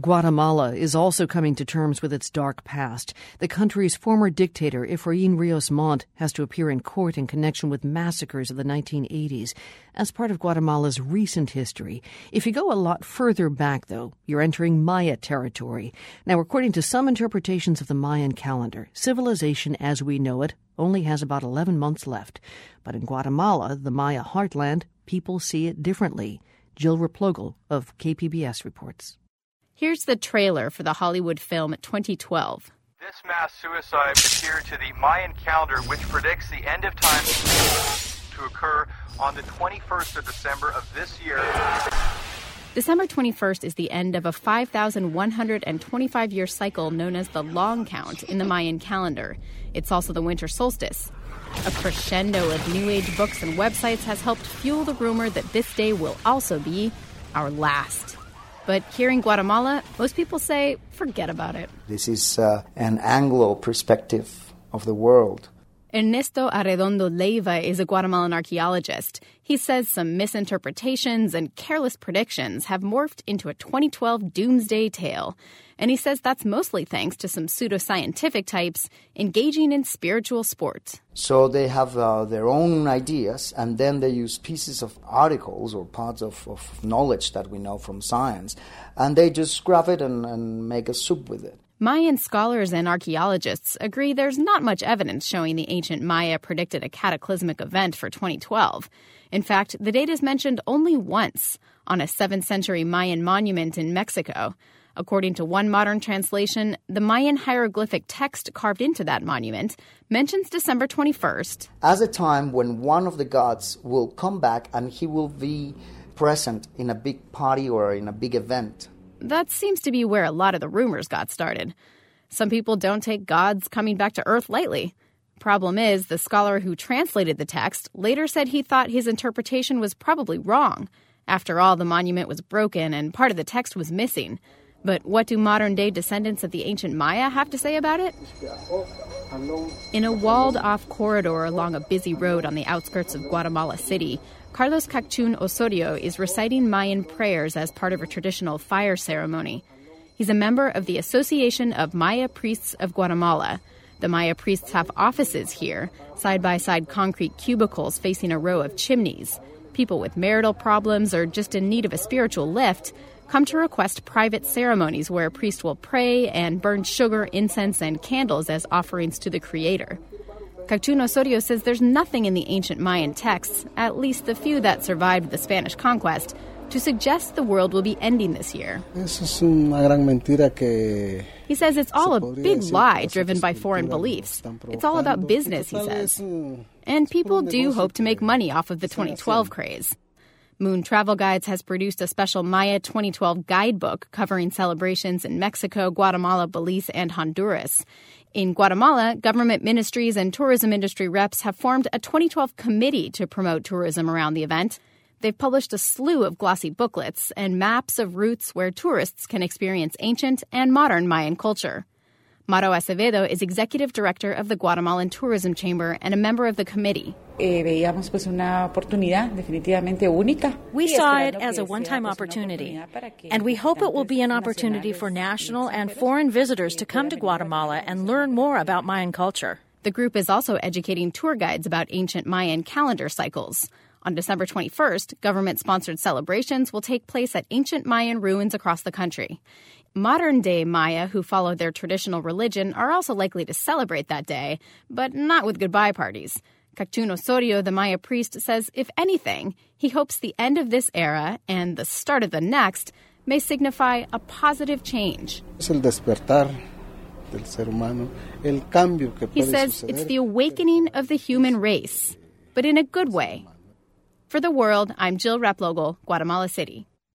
Guatemala is also coming to terms with its dark past. The country's former dictator, Efrain Rios Montt, has to appear in court in connection with massacres of the 1980s as part of Guatemala's recent history. If you go a lot further back, though, you're entering Maya territory. Now, according to some interpretations of the Mayan calendar, civilization as we know it only has about 11 months left. But in Guatemala, the Maya heartland, people see it differently. Jill Replogle of KPBS reports. Here's the trailer for the Hollywood film 2012. This mass suicide adhered to the Mayan calendar, which predicts the end of time to occur on the 21st of December of this year. December 21st is the end of a 5,125 year cycle known as the Long Count in the Mayan calendar. It's also the winter solstice. A crescendo of New Age books and websites has helped fuel the rumor that this day will also be our last. But here in Guatemala, most people say, forget about it. This is uh, an Anglo perspective of the world. Ernesto Arredondo Leiva is a Guatemalan archaeologist. He says some misinterpretations and careless predictions have morphed into a 2012 doomsday tale. And he says that's mostly thanks to some pseudoscientific types engaging in spiritual sports. So they have uh, their own ideas, and then they use pieces of articles or parts of, of knowledge that we know from science, and they just grab it and, and make a soup with it. Mayan scholars and archaeologists agree there's not much evidence showing the ancient Maya predicted a cataclysmic event for 2012. In fact, the date is mentioned only once on a 7th century Mayan monument in Mexico. According to one modern translation, the Mayan hieroglyphic text carved into that monument mentions December 21st as a time when one of the gods will come back and he will be present in a big party or in a big event. That seems to be where a lot of the rumors got started. Some people don't take gods coming back to Earth lightly. Problem is, the scholar who translated the text later said he thought his interpretation was probably wrong. After all, the monument was broken and part of the text was missing. But what do modern day descendants of the ancient Maya have to say about it? In a walled off corridor along a busy road on the outskirts of Guatemala City, Carlos Cacchun Osorio is reciting Mayan prayers as part of a traditional fire ceremony. He's a member of the Association of Maya Priests of Guatemala. The Maya priests have offices here, side by side concrete cubicles facing a row of chimneys. People with marital problems or just in need of a spiritual lift come to request private ceremonies where a priest will pray and burn sugar, incense, and candles as offerings to the Creator. Cacchun Osorio says there's nothing in the ancient Mayan texts, at least the few that survived the Spanish conquest, to suggest the world will be ending this year. He says it's all a big lie driven by foreign beliefs. It's all about business, he says. And people do hope to make money off of the 2012 craze. Moon Travel Guides has produced a special Maya 2012 guidebook covering celebrations in Mexico, Guatemala, Belize, and Honduras. In Guatemala, government ministries and tourism industry reps have formed a 2012 committee to promote tourism around the event. They've published a slew of glossy booklets and maps of routes where tourists can experience ancient and modern Mayan culture. Maro Acevedo is executive director of the Guatemalan Tourism Chamber and a member of the committee. Eh, we saw it as a one time opportunity, and we hope it will be an opportunity for national and foreign visitors to come to Guatemala and learn more about Mayan culture. The group is also educating tour guides about ancient Mayan calendar cycles. On December 21st, government sponsored celebrations will take place at ancient Mayan ruins across the country. Modern day Maya who follow their traditional religion are also likely to celebrate that day, but not with goodbye parties. Cacchun Osorio, the Maya priest, says if anything, he hopes the end of this era and the start of the next may signify a positive change. He says it's the awakening of the human race, but in a good way. For the world, I'm Jill Replogle, Guatemala City.